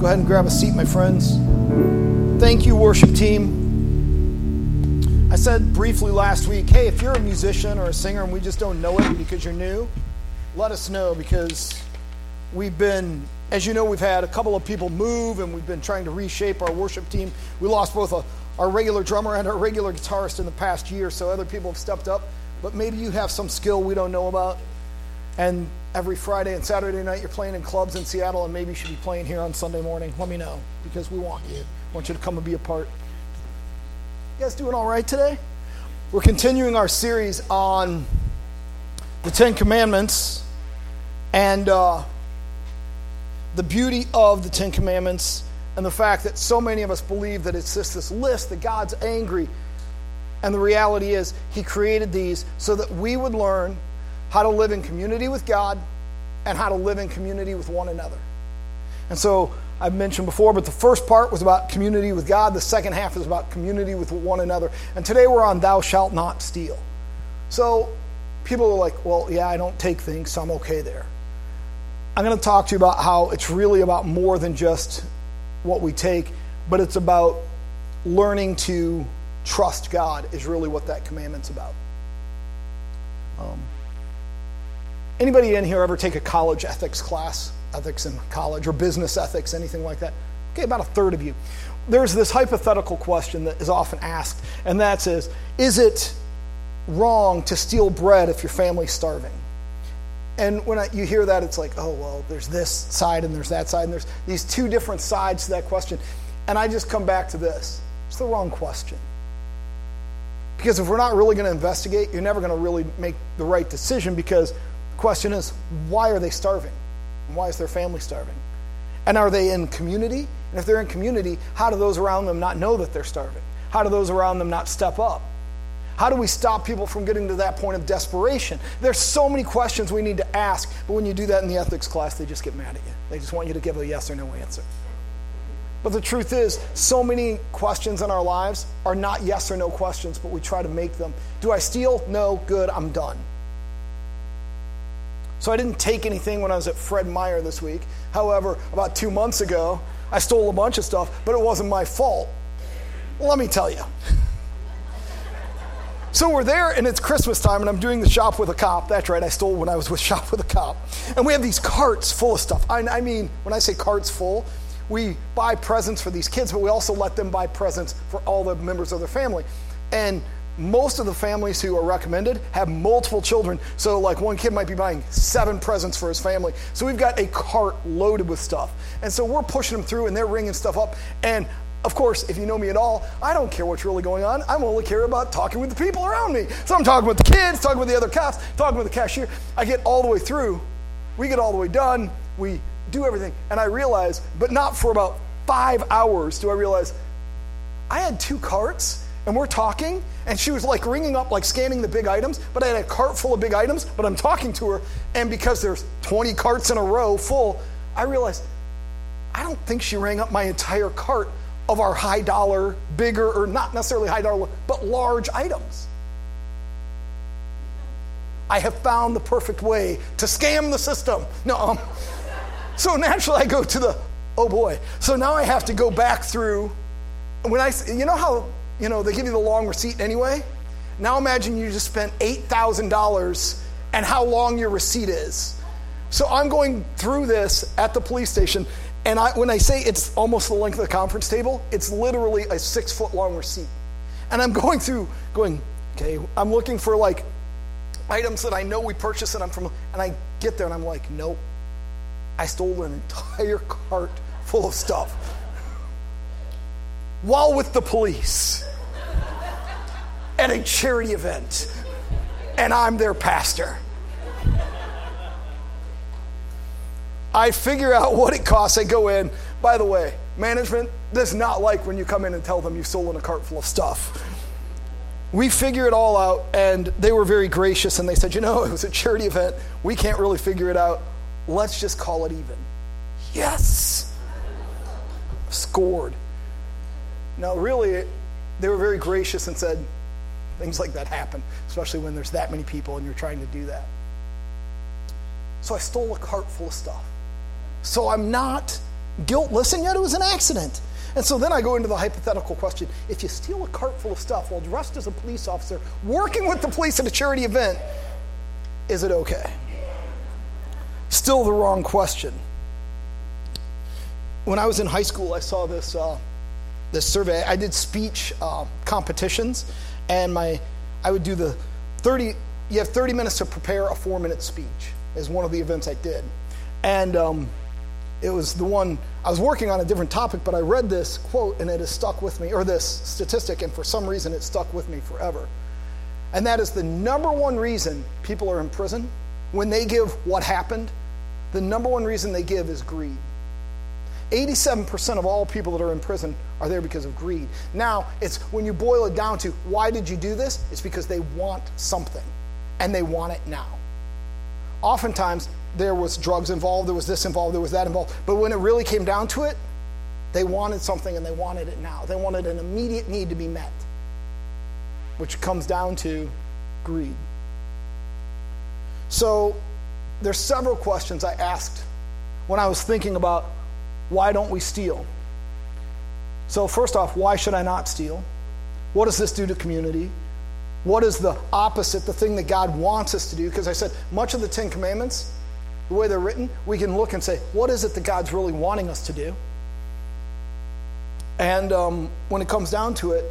Go ahead and grab a seat, my friends. Thank you, worship team. I said briefly last week hey, if you're a musician or a singer and we just don't know it because you're new, let us know because we've been, as you know, we've had a couple of people move and we've been trying to reshape our worship team. We lost both a, our regular drummer and our regular guitarist in the past year, so other people have stepped up. But maybe you have some skill we don't know about. And every Friday and Saturday night you're playing in clubs in Seattle, and maybe you should be playing here on Sunday morning. Let me know because we want you. I want you to come and be a part. You guys doing all right today? We're continuing our series on the Ten Commandments and uh, the beauty of the Ten Commandments and the fact that so many of us believe that it's just this list that God's angry. And the reality is, He created these so that we would learn how to live in community with God and how to live in community with one another. And so, I've mentioned before, but the first part was about community with God. The second half is about community with one another. And today we're on thou shalt not steal. So people are like, well, yeah, I don't take things, so I'm okay there. I'm going to talk to you about how it's really about more than just what we take, but it's about learning to trust God, is really what that commandment's about. Um, anybody in here ever take a college ethics class? ethics in college or business ethics, anything like that? Okay, about a third of you. There's this hypothetical question that is often asked, and that is Is it wrong to steal bread if your family's starving? And when I, you hear that, it's like, oh, well, there's this side and there's that side, and there's these two different sides to that question. And I just come back to this it's the wrong question. Because if we're not really going to investigate, you're never going to really make the right decision because question is, why are they starving? And why is their family starving? And are they in community? And if they're in community, how do those around them not know that they're starving? How do those around them not step up? How do we stop people from getting to that point of desperation? There's so many questions we need to ask, but when you do that in the ethics class, they just get mad at you. They just want you to give a yes or no answer. But the truth is, so many questions in our lives are not yes or no questions, but we try to make them. Do I steal? No, good, I'm done. So I didn't take anything when I was at Fred Meyer this week. However, about two months ago, I stole a bunch of stuff, but it wasn't my fault. Let me tell you. So we're there and it's Christmas time and I'm doing the shop with a cop. That's right, I stole when I was with shop with a cop. And we have these carts full of stuff. I, I, mean, when I say carts full, we buy presents for these kids, but we also let them buy presents for all the members of their family. And most of the families who are recommended have multiple children. So, like, one kid might be buying seven presents for his family. So, we've got a cart loaded with stuff. And so, we're pushing them through and they're ringing stuff up. And of course, if you know me at all, I don't care what's really going on. I'm only care about talking with the people around me. So, I'm talking with the kids, talking with the other cops, talking with the cashier. I get all the way through. We get all the way done. We do everything. And I realize, but not for about five hours, do I realize I had two carts and we're talking, and she was like ringing up, like scanning the big items, but I had a cart full of big items, but I'm talking to her, and because there's 20 carts in a row full, I realized I don't think she rang up my entire cart of our high dollar, bigger, or not necessarily high dollar, but large items. I have found the perfect way to scam the system. No, um, so naturally I go to the, oh boy. So now I have to go back through. When I, you know how you know, they give you the long receipt anyway. Now imagine you just spent $8,000 and how long your receipt is. So I'm going through this at the police station, and I, when I say it's almost the length of the conference table, it's literally a six foot long receipt. And I'm going through, going, okay, I'm looking for like items that I know we purchased and I'm from, and I get there and I'm like, nope, I stole an entire cart full of stuff while with the police at a charity event, and I'm their pastor. I figure out what it costs. I go in. By the way, management does not like when you come in and tell them you've stolen a cart full of stuff. We figure it all out, and they were very gracious, and they said, You know, it was a charity event. We can't really figure it out. Let's just call it even. Yes! Scored. Now, really, they were very gracious and said, Things like that happen, especially when there's that many people and you're trying to do that. So I stole a cart full of stuff. So I'm not guiltless, and yet it was an accident. And so then I go into the hypothetical question if you steal a cart full of stuff while dressed as a police officer, working with the police at a charity event, is it okay? Still the wrong question. When I was in high school, I saw this, uh, this survey. I did speech uh, competitions, and my, I would do the 30, you have 30 minutes to prepare a four minute speech, is one of the events I did. And um, it was the one I was working on a different topic, but I read this quote and it has stuck with me, or this statistic, and for some reason it stuck with me forever. And that is the number one reason people are in prison when they give what happened, the number one reason they give is greed. 87% of all people that are in prison are there because of greed. Now, it's when you boil it down to why did you do this? It's because they want something and they want it now. Oftentimes, there was drugs involved, there was this involved, there was that involved. But when it really came down to it, they wanted something and they wanted it now. They wanted an immediate need to be met, which comes down to greed. So there's several questions I asked when I was thinking about why don't we steal? So first off, why should I not steal? What does this do to community? What is the opposite, the thing that God wants us to do? Because I said much of the Ten Commandments the way they're written, we can look and say, what is it that God's really wanting us to do? And um, when it comes down to it,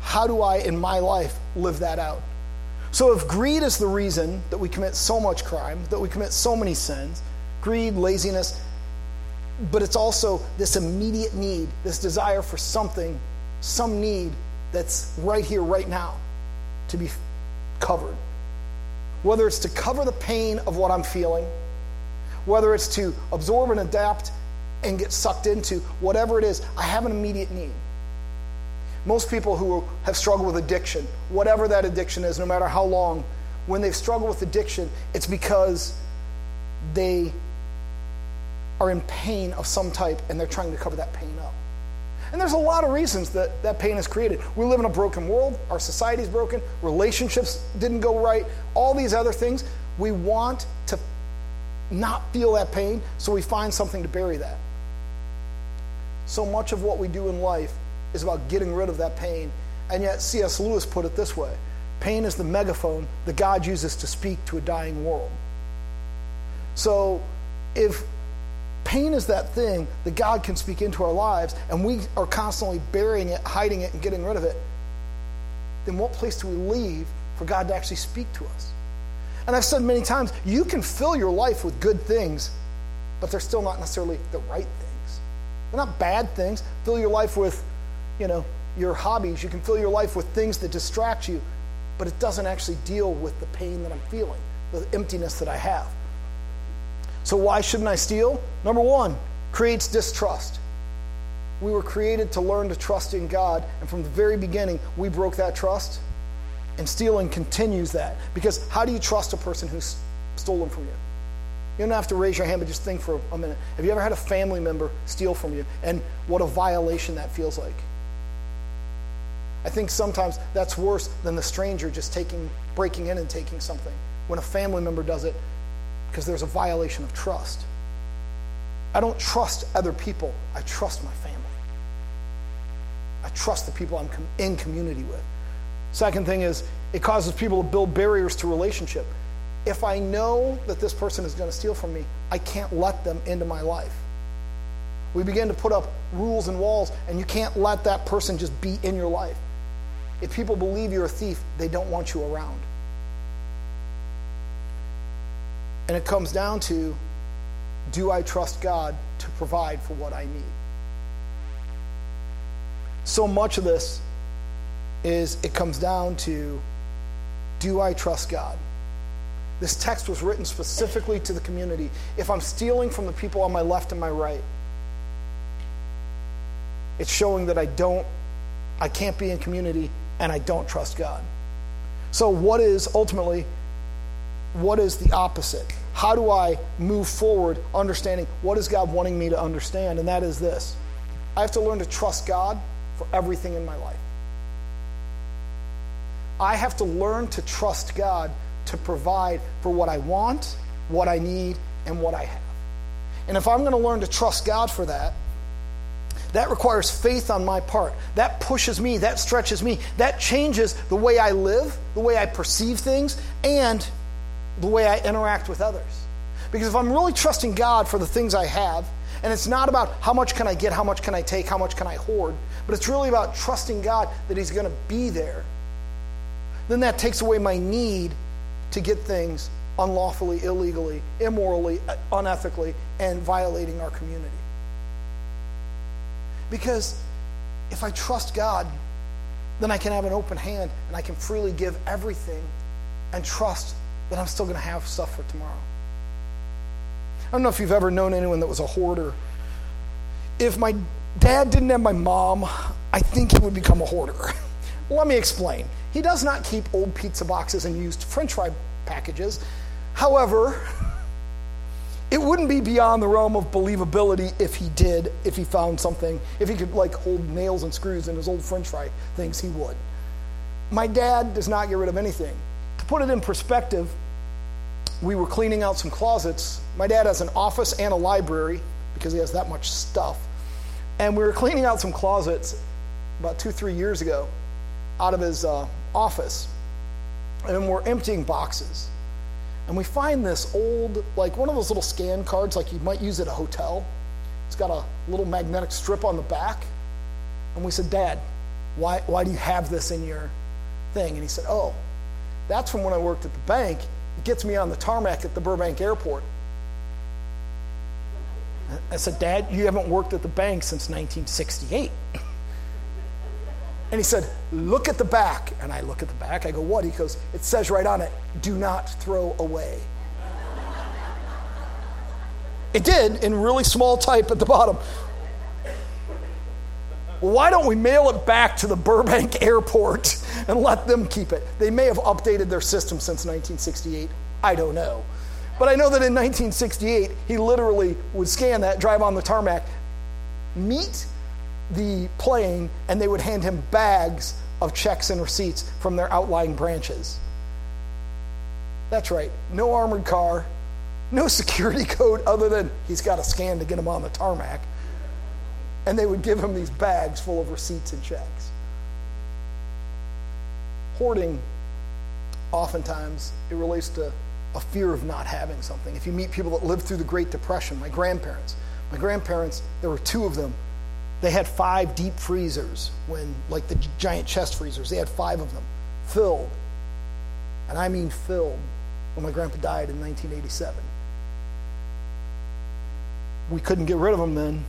how do I, in my life, live that out? So, if greed is the reason that we commit so much crime, that we commit so many sins, greed, laziness, but it's also this immediate need, this desire for something, some need that's right here, right now, to be covered whether it's to cover the pain of what I'm feeling, whether it's to absorb and adapt and get sucked into, whatever it is, I have an immediate need. Most people who have struggled with addiction, whatever that addiction is, no matter how long, when they've struggled with addiction, it's because they are in pain of some type and they're trying to cover that pain up. And there's a lot of reasons that that pain is created. We live in a broken world, our society's broken, relationships didn't go right, all these other things. We want to not feel that pain, so we find something to bury that. So much of what we do in life is about getting rid of that pain. And yet, C.S. Lewis put it this way pain is the megaphone that God uses to speak to a dying world. So, if Pain is that thing that God can speak into our lives, and we are constantly burying it, hiding it, and getting rid of it. Then what place do we leave for God to actually speak to us? And I've said many times, you can fill your life with good things, but they're still not necessarily the right things. They're not bad things. Fill your life with, you know, your hobbies. You can fill your life with things that distract you, but it doesn't actually deal with the pain that I'm feeling, the emptiness that I have. So, why shouldn't I steal? Number one, creates distrust. We were created to learn to trust in God, and from the very beginning, we broke that trust, and stealing continues that. Because how do you trust a person who's stolen from you? You don't have to raise your hand, but just think for a minute. Have you ever had a family member steal from you, and what a violation that feels like? I think sometimes that's worse than the stranger just taking, breaking in and taking something. When a family member does it, because there's a violation of trust. I don't trust other people, I trust my family. I trust the people I'm in community with. Second thing is, it causes people to build barriers to relationship. If I know that this person is going to steal from me, I can't let them into my life. We begin to put up rules and walls, and you can't let that person just be in your life. If people believe you're a thief, they don't want you around. And it comes down to do I trust God to provide for what I need? So much of this is it comes down to do I trust God? This text was written specifically to the community. If I'm stealing from the people on my left and my right, it's showing that I don't, I can't be in community and I don't trust God. So, what is ultimately what is the opposite? How do I move forward understanding what is God wanting me to understand? And that is this I have to learn to trust God for everything in my life. I have to learn to trust God to provide for what I want, what I need, and what I have. And if I'm going to learn to trust God for that, that requires faith on my part. That pushes me, that stretches me, that changes the way I live, the way I perceive things, and the way I interact with others. Because if I'm really trusting God for the things I have, and it's not about how much can I get, how much can I take, how much can I hoard, but it's really about trusting God that He's going to be there, then that takes away my need to get things unlawfully, illegally, immorally, unethically, and violating our community. Because if I trust God, then I can have an open hand and I can freely give everything and trust that I'm still going to have stuff for tomorrow. I don't know if you've ever known anyone that was a hoarder. If my dad didn't have my mom, I think he would become a hoarder. Let me explain. He does not keep old pizza boxes and used french fry packages. However, it wouldn't be beyond the realm of believability if he did, if he found something, if he could like hold nails and screws in his old french fry things, he would. My dad does not get rid of anything. Put it in perspective, we were cleaning out some closets. My dad has an office and a library because he has that much stuff. And we were cleaning out some closets about two, three years ago out of his uh, office. And we're emptying boxes. And we find this old, like one of those little scan cards, like you might use at a hotel. It's got a little magnetic strip on the back. And we said, Dad, why, why do you have this in your thing? And he said, Oh, that's from when I worked at the bank it gets me on the tarmac at the Burbank airport. I said, Dad, you haven't worked at the bank since 1968. And he said, Look at the back. And I look at the back. I go, What? He goes, It says right on it, do not throw away. It did in really small type at the bottom. Why don't we mail it back to the Burbank airport and let them keep it? They may have updated their system since 1968. I don't know. But I know that in 1968, he literally would scan that, drive on the tarmac, meet the plane, and they would hand him bags of checks and receipts from their outlying branches. That's right, no armored car, no security code other than he's got a scan to get him on the tarmac and they would give him these bags full of receipts and checks. Hoarding, oftentimes, it relates to a fear of not having something. If you meet people that lived through the Great Depression, my grandparents, my grandparents, there were two of them. They had five deep freezers when, like the giant chest freezers, they had five of them filled. And I mean filled when my grandpa died in 1987. We couldn't get rid of them then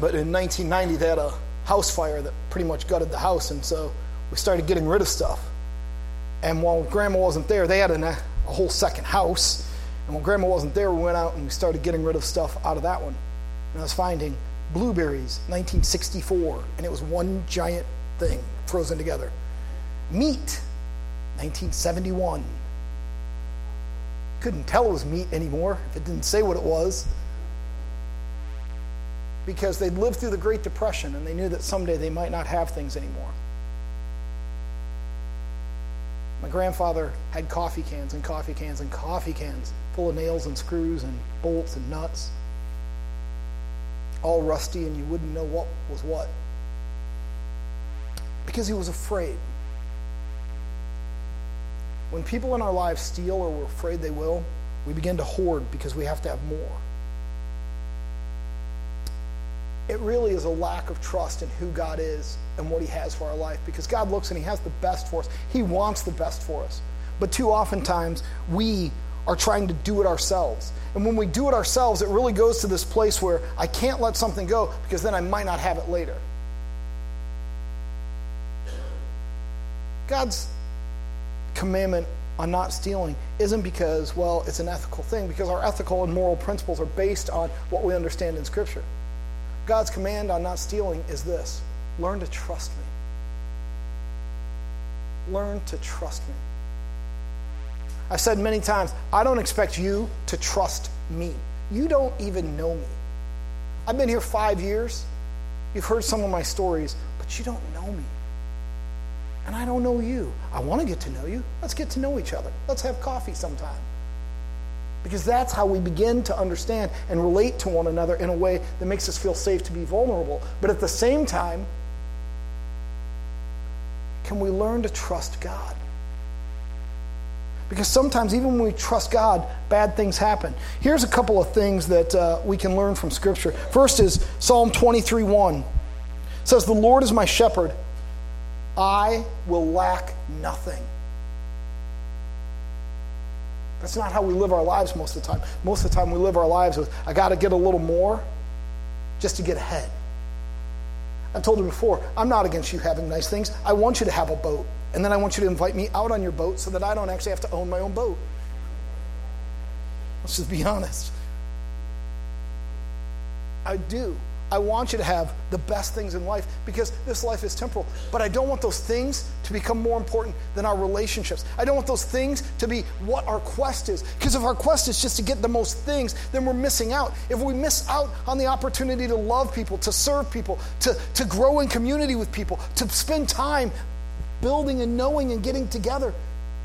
but in 1990, they had a house fire that pretty much gutted the house, and so we started getting rid of stuff. And while Grandma wasn't there, they had a, a whole second house. And when Grandma wasn't there, we went out and we started getting rid of stuff out of that one. And I was finding blueberries, 1964, and it was one giant thing frozen together. Meat, 1971. Couldn't tell it was meat anymore if it didn't say what it was because they'd lived through the Great Depression and they knew that someday they might not have things anymore. My grandfather had coffee cans and coffee cans and coffee cans full of nails and screws and bolts and nuts, all rusty, and you wouldn't know what was what. Because he was afraid. When people in our lives steal or we're afraid they will, we begin to hoard because we have to have more it really is a lack of trust in who God is and what He has for our life because God looks and He has the best for us. He wants the best for us. But too often times we are trying to do it ourselves. And when we do it ourselves, it really goes to this place where I can't let something go because then I might not have it later. God's commandment on not stealing isn't because, well, it's an ethical thing, because our ethical and moral principles are based on what we understand in Scripture. God's command on not stealing is this learn to trust me. Learn to trust me. I've said many times, I don't expect you to trust me. You don't even know me. I've been here five years. You've heard some of my stories, but you don't know me. And I don't know you. I want to get to know you. Let's get to know each other. Let's have coffee sometime. Because that's how we begin to understand and relate to one another in a way that makes us feel safe to be vulnerable. But at the same time, can we learn to trust God? Because sometimes, even when we trust God, bad things happen. Here's a couple of things that uh, we can learn from Scripture. First is Psalm 23 1. Says, The Lord is my shepherd, I will lack nothing. That's not how we live our lives most of the time. Most of the time, we live our lives with, I got to get a little more just to get ahead. I've told you before, I'm not against you having nice things. I want you to have a boat. And then I want you to invite me out on your boat so that I don't actually have to own my own boat. Let's just be honest. I do. I want you to have the best things in life because this life is temporal. But I don't want those things to become more important than our relationships. I don't want those things to be what our quest is. Because if our quest is just to get the most things, then we're missing out. If we miss out on the opportunity to love people, to serve people, to, to grow in community with people, to spend time building and knowing and getting together,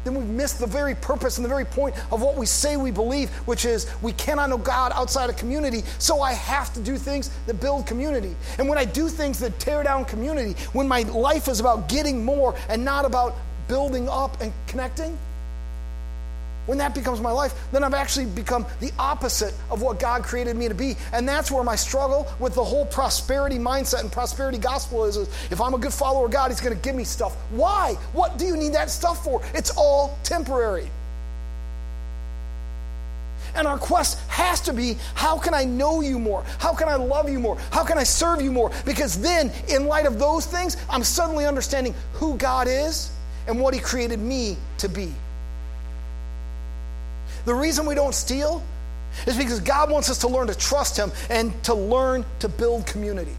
then we've missed the very purpose and the very point of what we say we believe, which is we cannot know God outside of community, so I have to do things that build community. And when I do things that tear down community, when my life is about getting more and not about building up and connecting, when that becomes my life, then I've actually become the opposite of what God created me to be. And that's where my struggle with the whole prosperity mindset and prosperity gospel is, is if I'm a good follower of God, He's going to give me stuff. Why? What do you need that stuff for? It's all temporary. And our quest has to be how can I know you more? How can I love you more? How can I serve you more? Because then, in light of those things, I'm suddenly understanding who God is and what He created me to be. The reason we don't steal is because God wants us to learn to trust Him and to learn to build community.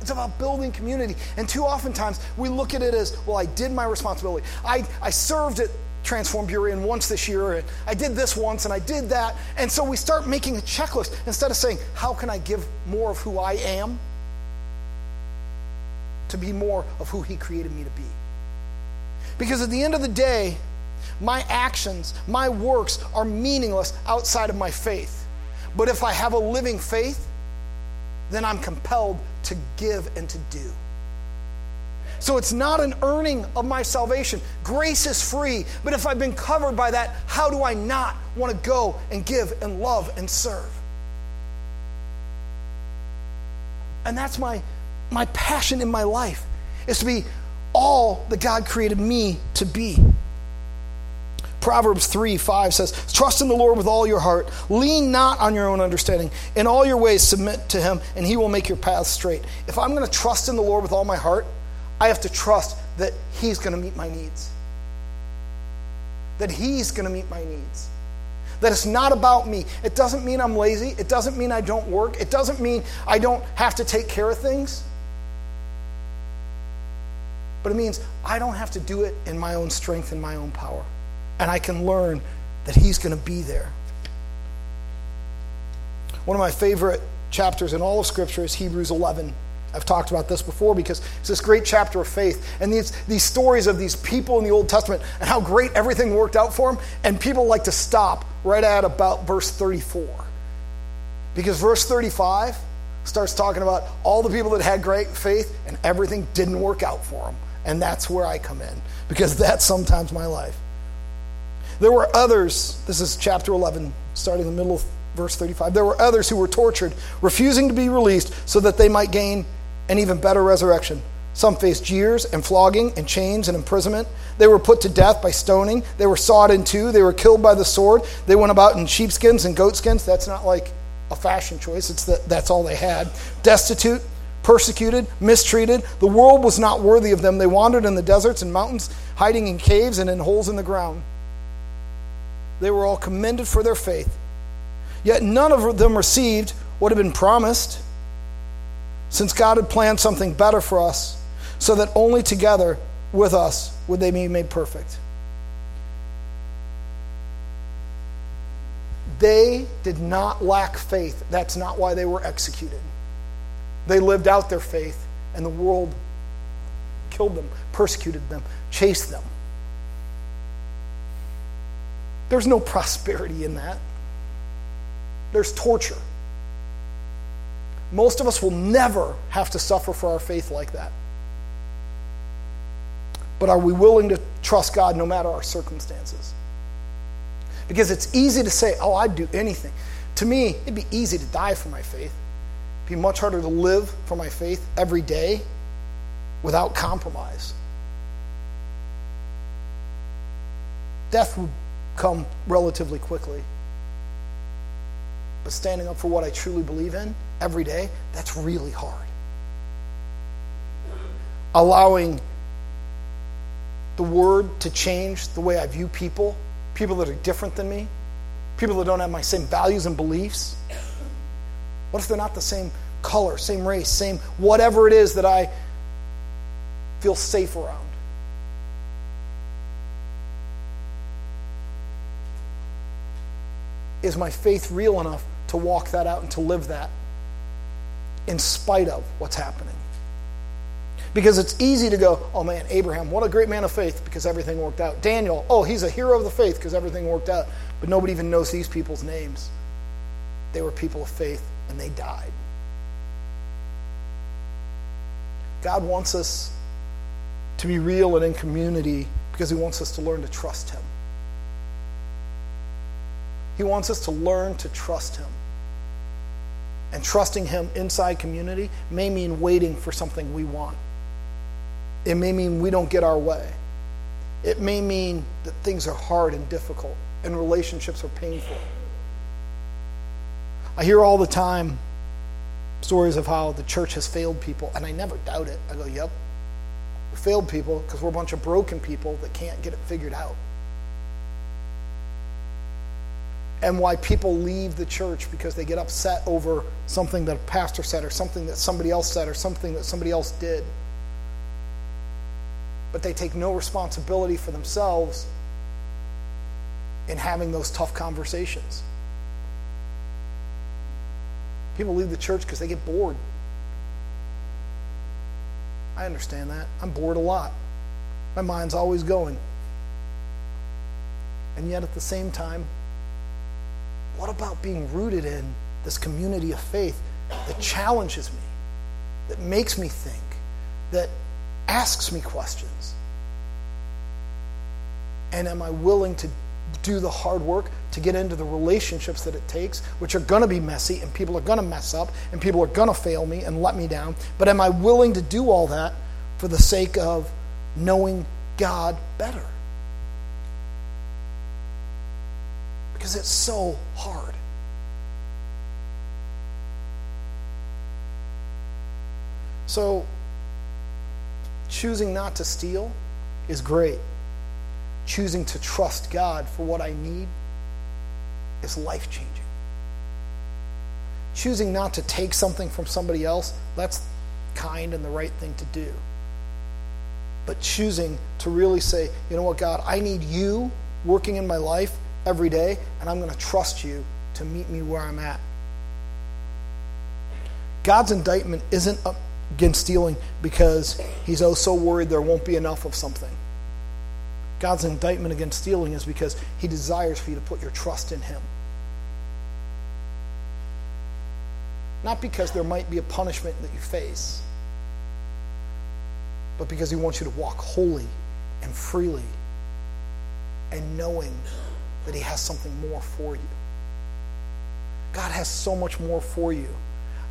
It's about building community. And too oftentimes we look at it as, well, I did my responsibility. I, I served at Transform Burien once this year, and I did this once, and I did that. And so we start making a checklist instead of saying, how can I give more of who I am to be more of who He created me to be? Because at the end of the day, my actions, my works are meaningless outside of my faith. But if I have a living faith, then I'm compelled to give and to do. So it's not an earning of my salvation. Grace is free, but if I've been covered by that, how do I not want to go and give and love and serve? And that's my, my passion in my life is to be all that God created me to be. Proverbs 3 5 says, Trust in the Lord with all your heart. Lean not on your own understanding. In all your ways, submit to him, and he will make your path straight. If I'm going to trust in the Lord with all my heart, I have to trust that he's going to meet my needs. That he's going to meet my needs. That it's not about me. It doesn't mean I'm lazy. It doesn't mean I don't work. It doesn't mean I don't have to take care of things. But it means I don't have to do it in my own strength and my own power. And I can learn that He's going to be there. One of my favorite chapters in all of Scripture is Hebrews 11. I've talked about this before because it's this great chapter of faith. And these, these stories of these people in the Old Testament and how great everything worked out for them. And people like to stop right at about verse 34. Because verse 35 starts talking about all the people that had great faith and everything didn't work out for them. And that's where I come in, because that's sometimes my life. There were others, this is chapter 11, starting in the middle of verse 35. There were others who were tortured, refusing to be released so that they might gain an even better resurrection. Some faced jeers and flogging and chains and imprisonment. They were put to death by stoning. They were sawed in two. They were killed by the sword. They went about in sheepskins and goatskins. That's not like a fashion choice, it's that that's all they had. Destitute persecuted, mistreated. The world was not worthy of them. They wandered in the deserts and mountains, hiding in caves and in holes in the ground. They were all commended for their faith. Yet none of them received what had been promised, since God had planned something better for us, so that only together with us would they be made perfect. They did not lack faith. That's not why they were executed. They lived out their faith, and the world killed them, persecuted them, chased them. There's no prosperity in that. There's torture. Most of us will never have to suffer for our faith like that. But are we willing to trust God no matter our circumstances? Because it's easy to say, oh, I'd do anything. To me, it'd be easy to die for my faith. Be much harder to live for my faith every day without compromise. Death would come relatively quickly. But standing up for what I truly believe in every day, that's really hard. Allowing the word to change the way I view people, people that are different than me, people that don't have my same values and beliefs. What if they're not the same color, same race, same whatever it is that I feel safe around? Is my faith real enough to walk that out and to live that in spite of what's happening? Because it's easy to go, oh man, Abraham, what a great man of faith because everything worked out. Daniel, oh, he's a hero of the faith because everything worked out. But nobody even knows these people's names. They were people of faith and they died. God wants us to be real and in community because he wants us to learn to trust him. He wants us to learn to trust Him. And trusting Him inside community may mean waiting for something we want. It may mean we don't get our way. It may mean that things are hard and difficult and relationships are painful. I hear all the time stories of how the church has failed people, and I never doubt it. I go, yep, we failed people because we're a bunch of broken people that can't get it figured out and why people leave the church because they get upset over something that a pastor said or something that somebody else said or something that somebody else did. But they take no responsibility for themselves in having those tough conversations. People leave the church because they get bored. I understand that. I'm bored a lot. My mind's always going. And yet at the same time, what about being rooted in this community of faith that challenges me, that makes me think, that asks me questions? And am I willing to do the hard work to get into the relationships that it takes, which are going to be messy and people are going to mess up and people are going to fail me and let me down? But am I willing to do all that for the sake of knowing God better? because it's so hard. So, choosing not to steal is great. Choosing to trust God for what I need is life changing. Choosing not to take something from somebody else, that's kind and the right thing to do. But choosing to really say, you know what, God, I need you working in my life every day, and I'm going to trust you to meet me where I'm at. God's indictment isn't against stealing because he's oh so worried there won't be enough of something. God's indictment against stealing is because he desires for you to put your trust in him. Not because there might be a punishment that you face, but because he wants you to walk holy and freely and knowing that He has something more for you. God has so much more for you.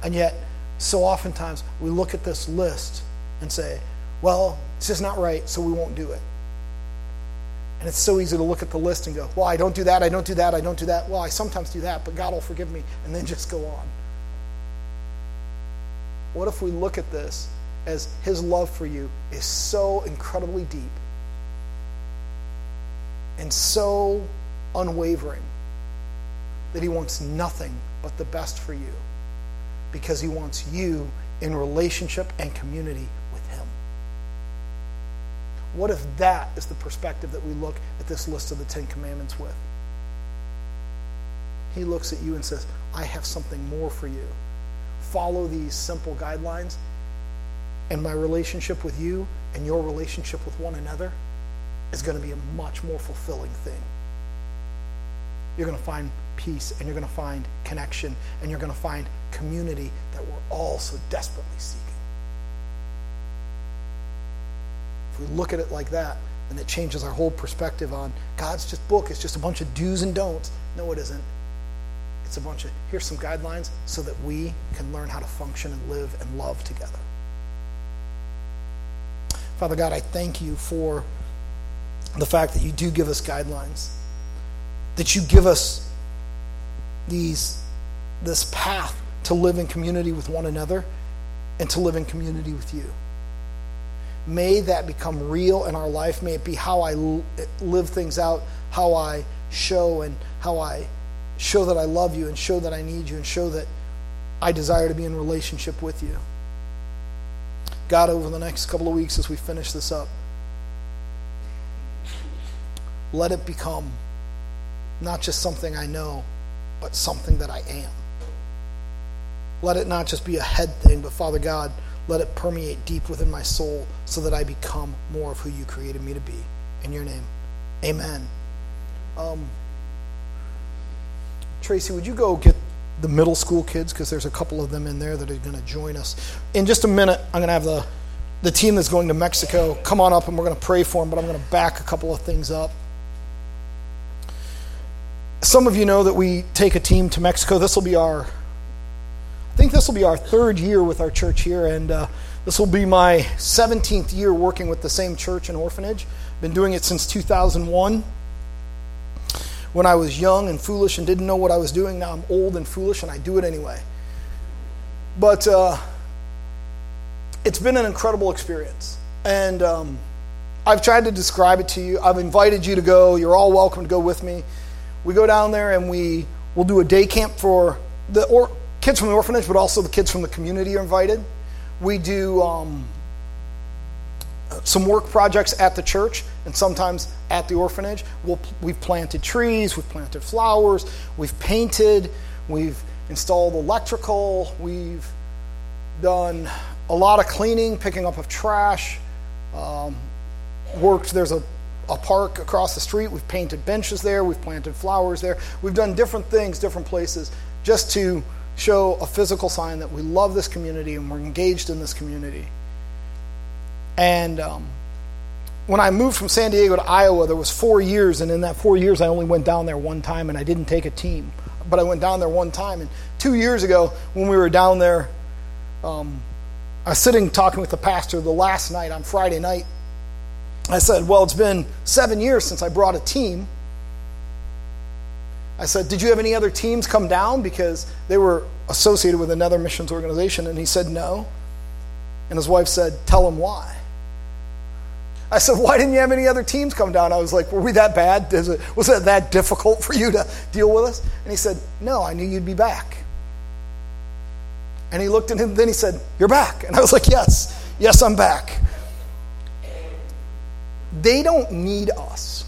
And yet, so oftentimes we look at this list and say, well, it's just not right, so we won't do it. And it's so easy to look at the list and go, well, I don't do that, I don't do that, I don't do that. Well, I sometimes do that, but God will forgive me, and then just go on. What if we look at this as His love for you is so incredibly deep and so unwavering, that He wants nothing but the best for you because He wants you in relationship and community. What if that is the perspective that we look at this list of the Ten Commandments with? He looks at you and says, I have something more for you. Follow these simple guidelines, and my relationship with you and your relationship with one another is going to be a much more fulfilling thing. you're going to find peace and you're going to find connection and you're going to find community that we're all so desperately seeking. We look at it like that, then it changes our whole perspective on God's just book. It's just a bunch of do's and don'ts. No, it isn't. It's a bunch of here's some guidelines so that we can learn how to function and live and love together. Father God, I thank you for the fact that you do give us guidelines, that you give us these, this path to live in community with one another and to live in community with you. May that become real in our life. May it be how I live things out, how I show and how I show that I love you and show that I need you and show that I desire to be in relationship with you. God, over the next couple of weeks as we finish this up, let it become not just something I know, but something that I am. Let it not just be a head thing, but Father God, let it permeate deep within my soul so that I become more of who you created me to be. In your name, amen. Um, Tracy, would you go get the middle school kids? Because there's a couple of them in there that are going to join us. In just a minute, I'm going to have the, the team that's going to Mexico come on up and we're going to pray for them, but I'm going to back a couple of things up. Some of you know that we take a team to Mexico. This will be our, think this will be our third year with our church here, and uh, this will be my 17th year working with the same church and orphanage. Been doing it since 2001. When I was young and foolish and didn't know what I was doing, now I'm old and foolish and I do it anyway. But uh, it's been an incredible experience. And um, I've tried to describe it to you. I've invited you to go. You're all welcome to go with me. We go down there and we will do a day camp for the or, kids from the orphanage, but also the kids from the community are invited. We do um, some work projects at the church and sometimes at the orphanage. we we have planted trees, we've planted flowers, we've painted, we've installed electrical, we've done a lot of cleaning, picking up of trash. Um, worked, there's a a park across the street. We've painted benches there. We've planted flowers there. We've done different things, different places, just to show a physical sign that we love this community and we're engaged in this community. And um, when I moved from San Diego to Iowa, there was four years, and in that four years, I only went down there one time, and I didn't take a team. But I went down there one time, and two years ago, when we were down there, um, I was sitting talking with the pastor the last night on Friday night, I said, Well, it's been seven years since I brought a team. I said, Did you have any other teams come down? Because they were associated with another missions organization. And he said, No. And his wife said, Tell him why. I said, Why didn't you have any other teams come down? I was like, Were we that bad? It, was it that difficult for you to deal with us? And he said, No, I knew you'd be back. And he looked at him, then he said, You're back. And I was like, Yes, yes, I'm back. They don't need us,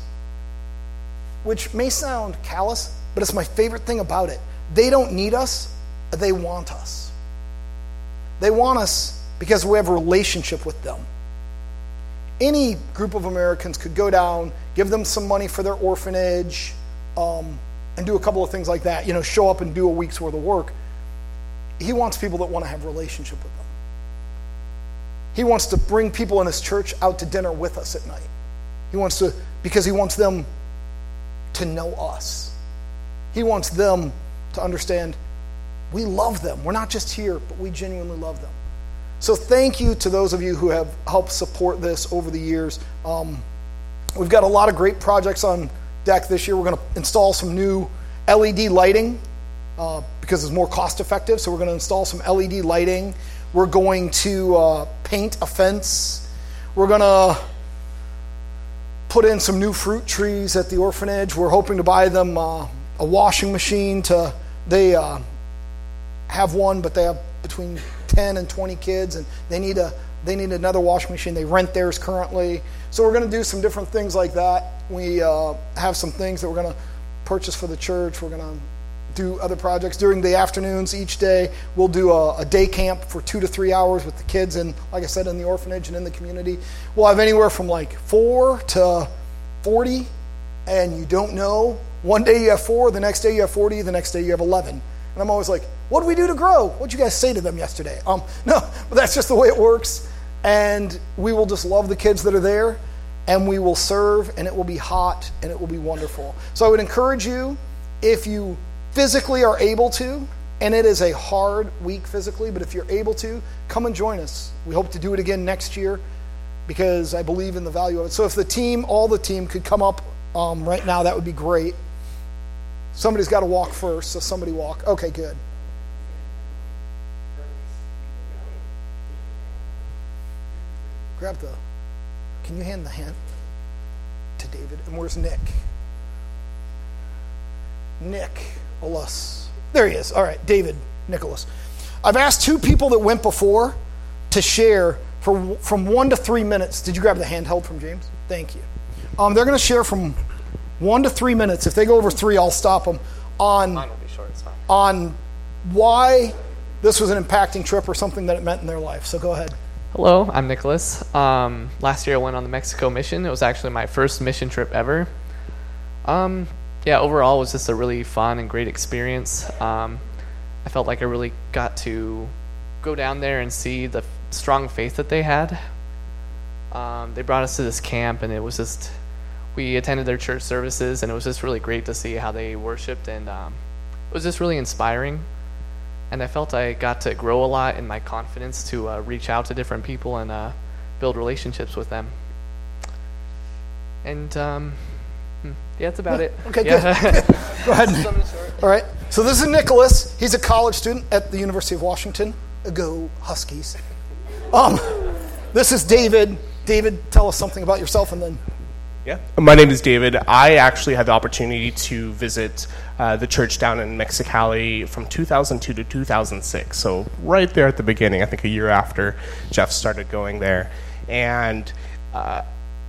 which may sound callous, but it's my favorite thing about it. They don't need us, they want us. They want us because we have a relationship with them. Any group of Americans could go down, give them some money for their orphanage, um, and do a couple of things like that. You know, show up and do a week's worth of work. He wants people that want to have a relationship with them. He wants to bring people in his church out to dinner with us at night. He wants to, because he wants them to know us. He wants them to understand we love them. We're not just here, but we genuinely love them. So thank you to those of you who have helped support this over the years. Um, we've got a lot of great projects on deck this year. We're going to install some new LED lighting uh, because it's more cost effective. So we're going to install some LED lighting. We're going to uh, paint a fence. We're going to put in some new fruit trees at the orphanage. We're hoping to buy them uh, a washing machine to they uh, have one, but they have between 10 and 20 kids, and they need a they need another washing machine. They rent theirs currently, so we're going to do some different things like that. We uh, have some things that we're going to purchase for the church. We're going to do other projects during the afternoons each day. We'll do a, a, day camp for two to three hours with the kids, and like I said, in the orphanage and in the community. We'll have anywhere from like four to 40, and you don't know one day you have four, the next day you have 40, the next day you have 11. And I'm always like, what do we do to grow? What'd you guys say to them yesterday? Um, no, but that's just the way it works. And we will just love the kids that are there, and we will serve, and it will be hot, and it will be wonderful. So I would encourage you, if you physically are able to, and it is a hard week physically, but if you're able to, come and join us. We hope to do it again next year because I believe in the value of it. So if the team, all the team, could come up um, right now, that would be great. Somebody's got to walk first, so somebody walk. Okay, good. Grab the. Can you hand the hand to David? And where's Nick? Nick Olus. There he is. All right, David Nicholas. I've asked two people that went before to share for, from one to three minutes. Did you grab the handheld from James? Thank you. Um, they're going to share from one to three minutes. If they go over three, I'll stop them on short, on why this was an impacting trip or something that it meant in their life. So go ahead. Hello, I'm Nicholas. Um, last year I went on the Mexico mission. It was actually my first mission trip ever. Um, yeah, overall it was just a really fun and great experience. Um, I felt like I really got to go down there and see the strong faith that they had. Um, they brought us to this camp, and it was just we attended their church services, and it was just really great to see how they worshipped, and um, it was just really inspiring. And I felt I got to grow a lot in my confidence to uh, reach out to different people and uh, build relationships with them. And um, hmm, yeah, that's about it. Okay, yeah. good. Go ahead. All right. So this is Nicholas. He's a college student at the University of Washington. Go Huskies. Um, this is David. David, tell us something about yourself and then. Yeah. My name is David. I actually had the opportunity to visit uh, the church down in Mexicali from 2002 to 2006. So, right there at the beginning, I think a year after Jeff started going there. And uh,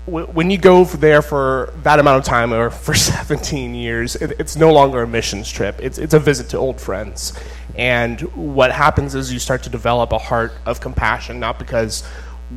w- when you go there for that amount of time, or for 17 years, it, it's no longer a missions trip. It's, it's a visit to old friends. And what happens is you start to develop a heart of compassion, not because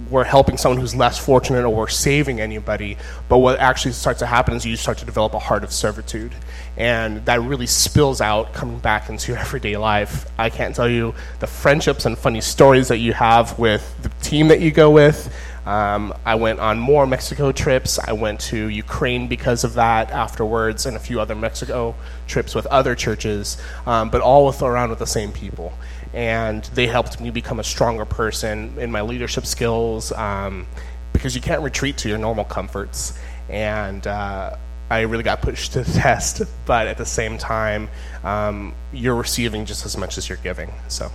we're helping someone who's less fortunate or we're saving anybody. But what actually starts to happen is you start to develop a heart of servitude. And that really spills out coming back into your everyday life. I can't tell you the friendships and funny stories that you have with the team that you go with. Um, I went on more Mexico trips. I went to Ukraine because of that afterwards, and a few other Mexico trips with other churches, um, but all with around with the same people and they helped me become a stronger person in my leadership skills um, because you can't retreat to your normal comforts. And uh, I really got pushed to the test, but at the same time, um, you're receiving just as much as you're giving. So,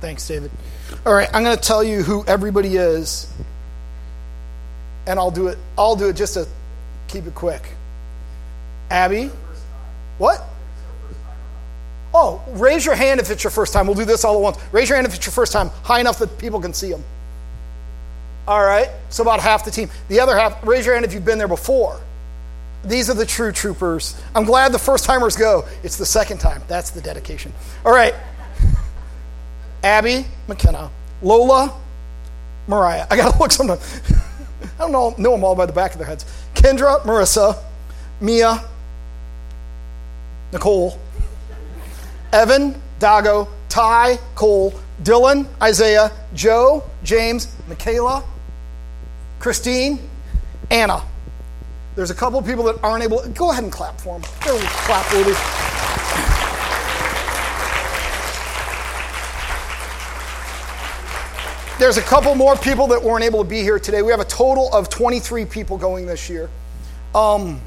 thanks, David. All right, I'm going to tell you who everybody is, and I'll do it. I'll do it just to keep it quick. Abby, what? Oh, raise your hand if it's your first time. We'll do this all at once. Raise your hand if it's your first time, high enough that people can see them. All right, so about half the team. The other half, raise your hand if you've been there before. These are the true troopers. I'm glad the first timers go. It's the second time. That's the dedication. All right. Abby, McKenna, Lola, Mariah. I got to look sometime. I don't know, know them all by the back of their heads. Kendra, Marissa, Mia, Nicole, Evan, Dago, Ty, Cole, Dylan, Isaiah, Joe, James, Michaela, Christine, Anna. There's a couple people that aren't able. To, go ahead and clap for them. They're clap worthy. There's a couple more people that weren't able to be here today. We have a total of 23 people going this year. Um,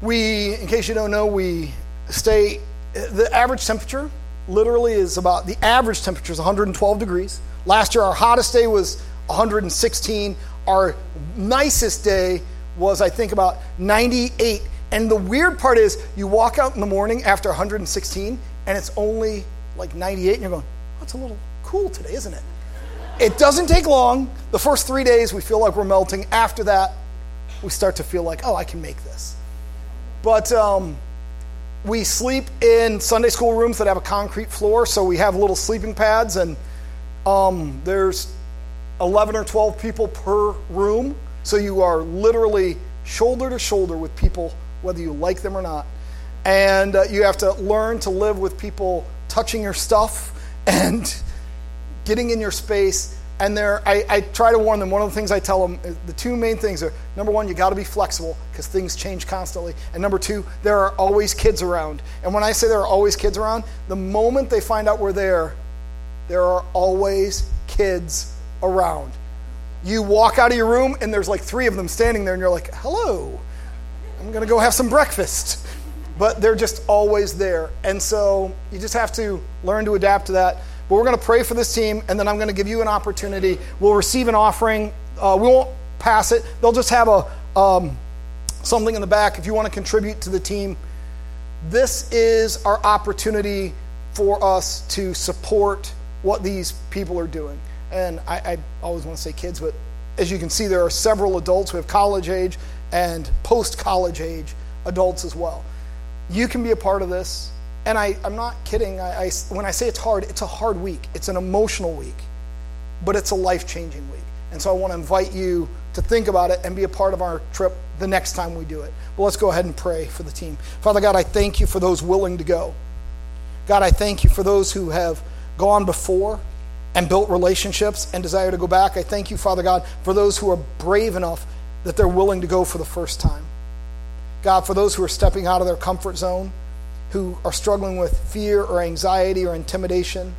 we, in case you don't know, we stay the average temperature literally is about the average temperature is 112 degrees. Last year, our hottest day was 116. Our nicest day was, I think, about 98. And the weird part is, you walk out in the morning after 116, and it's only like 98, and you're going, oh, it's a little cool today, isn't it? It doesn't take long. The first three days, we feel like we're melting. After that, we start to feel like, oh, I can make this. But um, we sleep in Sunday school rooms that have a concrete floor, so we have little sleeping pads, and um, there's 11 or 12 people per room. So you are literally shoulder to shoulder with people whether you like them or not. And uh, you have to learn to live with people touching your stuff and getting in your space. And I, I try to warn them. One of the things I tell them, uh, the two main things are number one, you got to be flexible because things change constantly. And number two, there are always kids around. And when I say there are always kids around, the moment they find out we're there, there are always kids around. You walk out of your room and there's like three of them standing there, and you're like, hello, I'm going to go have some breakfast. But they're just always there. And so you just have to learn to adapt to that. But we're going to pray for this team, and then I'm going to give you an opportunity. We'll receive an offering. Uh, we won't pass it, they'll just have a. Um, something in the back if you want to contribute to the team. This is our opportunity for us to support what these people are doing and I, I always want to say kids, but as you can see, there are several adults. We have college age and post college age adults as well. You can be a part of this. And I, I'm not kidding. I, I, when I say it's hard, it's a hard week. It's an emotional week, but it's a life changing week. And so I want to invite you to think about it and be a part of our trip the next time we do it. But let's go ahead and pray for the team. Father God, I thank you for those willing to go. God, I thank you for those who have gone before and built relationships and desire to go back. I thank you, Father God, for those who are brave enough that they're willing to go for the first time. God, for those who are stepping out of their comfort zone, who are struggling with fear or anxiety or intimidation,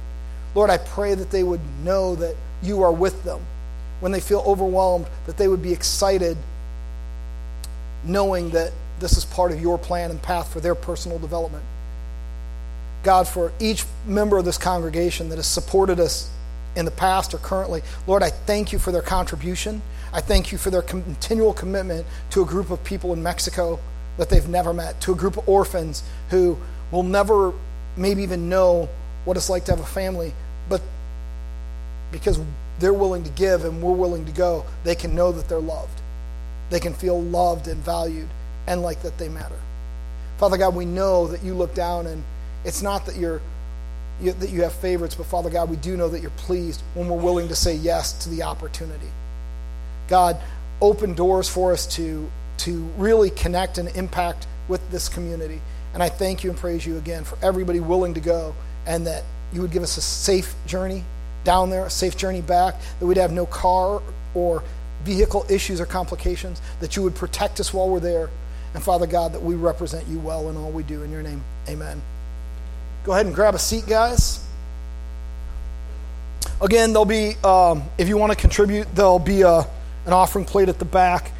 Lord, I pray that they would know that you are with them. When they feel overwhelmed, that they would be excited knowing that this is part of your plan and path for their personal development. God, for each member of this congregation that has supported us in the past or currently. Lord, I thank you for their contribution. I thank you for their continual commitment to a group of people in Mexico that they've never met, to a group of orphans who will never maybe even know what it's like to have a family, but because they're willing to give and we're willing to go, they can know that they're loved. They can feel loved and valued and like that they matter. Father God, we know that you look down and it's not that you're you, that you have favorites, but Father God, we do know that you're pleased when we're willing to say yes to the opportunity. God, open doors for us to, to really connect and impact with this community. And I thank you and praise you again for everybody willing to go and that you would give us a safe journey down there, a safe journey back, that we'd have no car or vehicle issues or complications, that you would protect us while we're there. And Father God, that we represent you well in all we do. In your name, amen. Go ahead and grab a seat, guys. Again, there'll be, um, if you want to contribute, there'll be a, an offering plate at the back.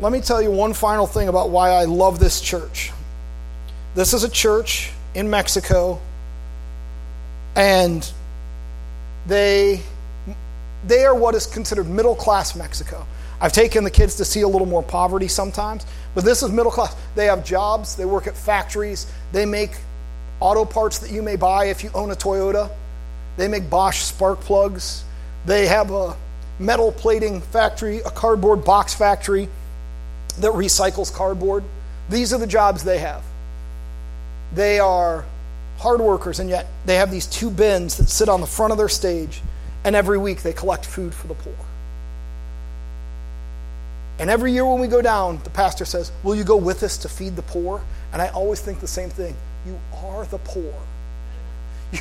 Let me tell you one final thing about why I love this church. This is a church in Mexico, and they, they are what is considered middle class Mexico. I've taken the kids to see a little more poverty sometimes, but this is middle class. They have jobs, they work at factories, they make auto parts that you may buy if you own a Toyota. They make Bosch spark plugs. They have a metal plating factory, a cardboard box factory that recycles cardboard. These are the jobs they have. They are hard workers, and yet they have these two bins that sit on the front of their stage, and every week they collect food for the poor. And every year when we go down, the pastor says, Will you go with us to feed the poor? And I always think the same thing. You are the poor.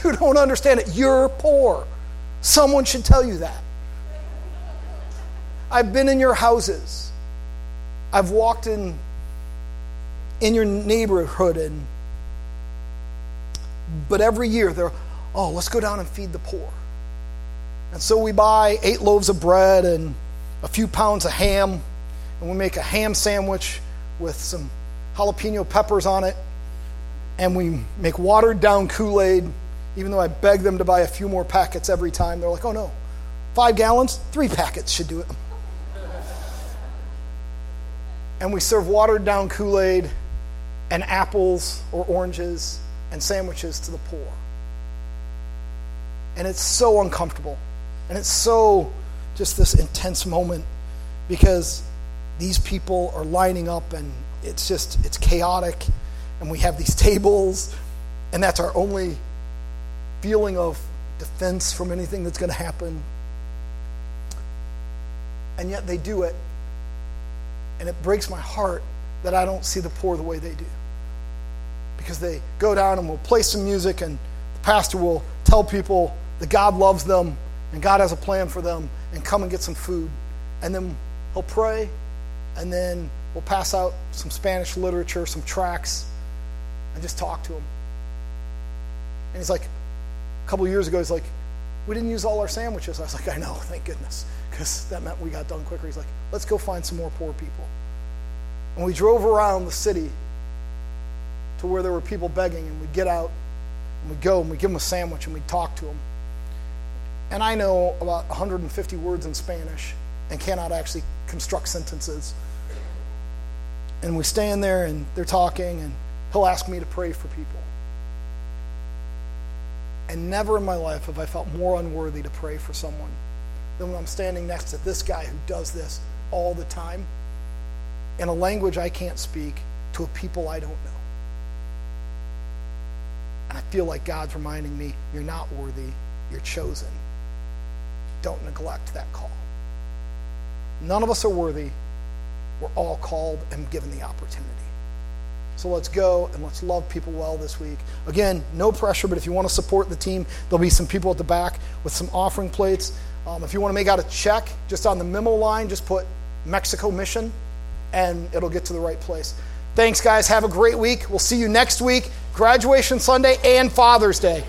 You don't understand it. You're poor. Someone should tell you that. I've been in your houses. I've walked in in your neighborhood and but every year they're oh, let's go down and feed the poor. And so we buy 8 loaves of bread and a few pounds of ham and we make a ham sandwich with some jalapeno peppers on it and we make watered down Kool Aid, even though I beg them to buy a few more packets every time. They're like, oh no, five gallons, three packets should do it. And we serve watered down Kool Aid and apples or oranges and sandwiches to the poor. And it's so uncomfortable. And it's so just this intense moment because these people are lining up and it's just, it's chaotic and we have these tables, and that's our only feeling of defense from anything that's going to happen. And yet they do it, and it breaks my heart that I don't see the poor the way they do. Because they go down and we'll play some music, and the pastor will tell people that God loves them and God has a plan for them, and come and get some food. And then he'll pray, and then we'll pass out some Spanish literature, some tracts, and just talk to him. And he's like, a couple years ago, he's like, we didn't use all our sandwiches. I was like, I know, thank goodness, because that meant we got done quicker. He's like, let's go find some more poor people. And we drove around the city to where there were people begging, and we'd get out, and we'd go, and we'd give them a sandwich, and we'd talk to them. And I know about 150 words in Spanish and cannot actually construct sentences. And we stand there, and they're talking, and he'll ask me to pray for people. And never in my life have I felt more unworthy to pray for someone than when I'm standing next to this guy who does this all the time in a language I can't speak to a people I don't know. And I feel like God's reminding me, you're not worthy, you're chosen. Don't neglect that call. None of us are worthy. We're all called and given the opportunity. So let's go and let's love people well this week. Again, no pressure, but if you want to support the team, there'll be some people at the back with some offering plates. Um, if you want to make out a check, just on the memo line, just put Mexico Mission and it'll get to the right place. Thanks, guys. Have a great week. We'll see you next week, graduation Sunday and Father's Day.